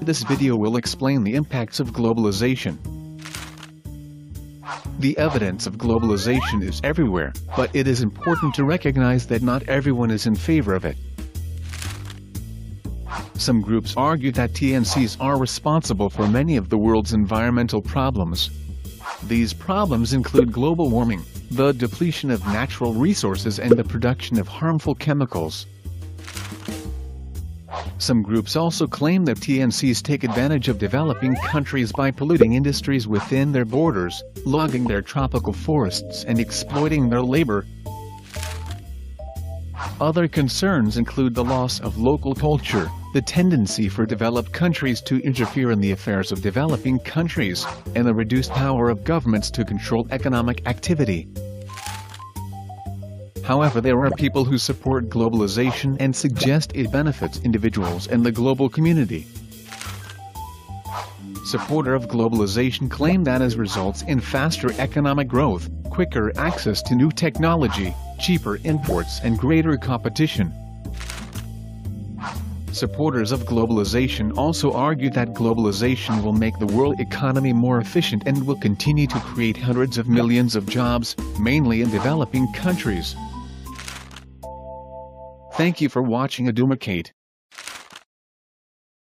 This video will explain the impacts of globalization. The evidence of globalization is everywhere, but it is important to recognize that not everyone is in favor of it. Some groups argue that TNCs are responsible for many of the world's environmental problems. These problems include global warming, the depletion of natural resources and the production of harmful chemicals. Some groups also claim that TNCs take advantage of developing countries by polluting industries within their borders, logging their tropical forests and exploiting their labor. Other concerns include the loss of local culture, the tendency for developed countries to interfere in the affairs of developing countries, and the reduced power of governments to control economic activity. However there are people who support globalization and suggest it benefits individuals and the global community. Supporter of globalization claim that as results in faster economic growth, quicker access to new technology, cheaper imports and greater competition. Supporters of globalization also argue that globalization will make the world economy more efficient and will continue to create hundreds of millions of jobs, mainly in developing countries. Thank you for watching Adumacate.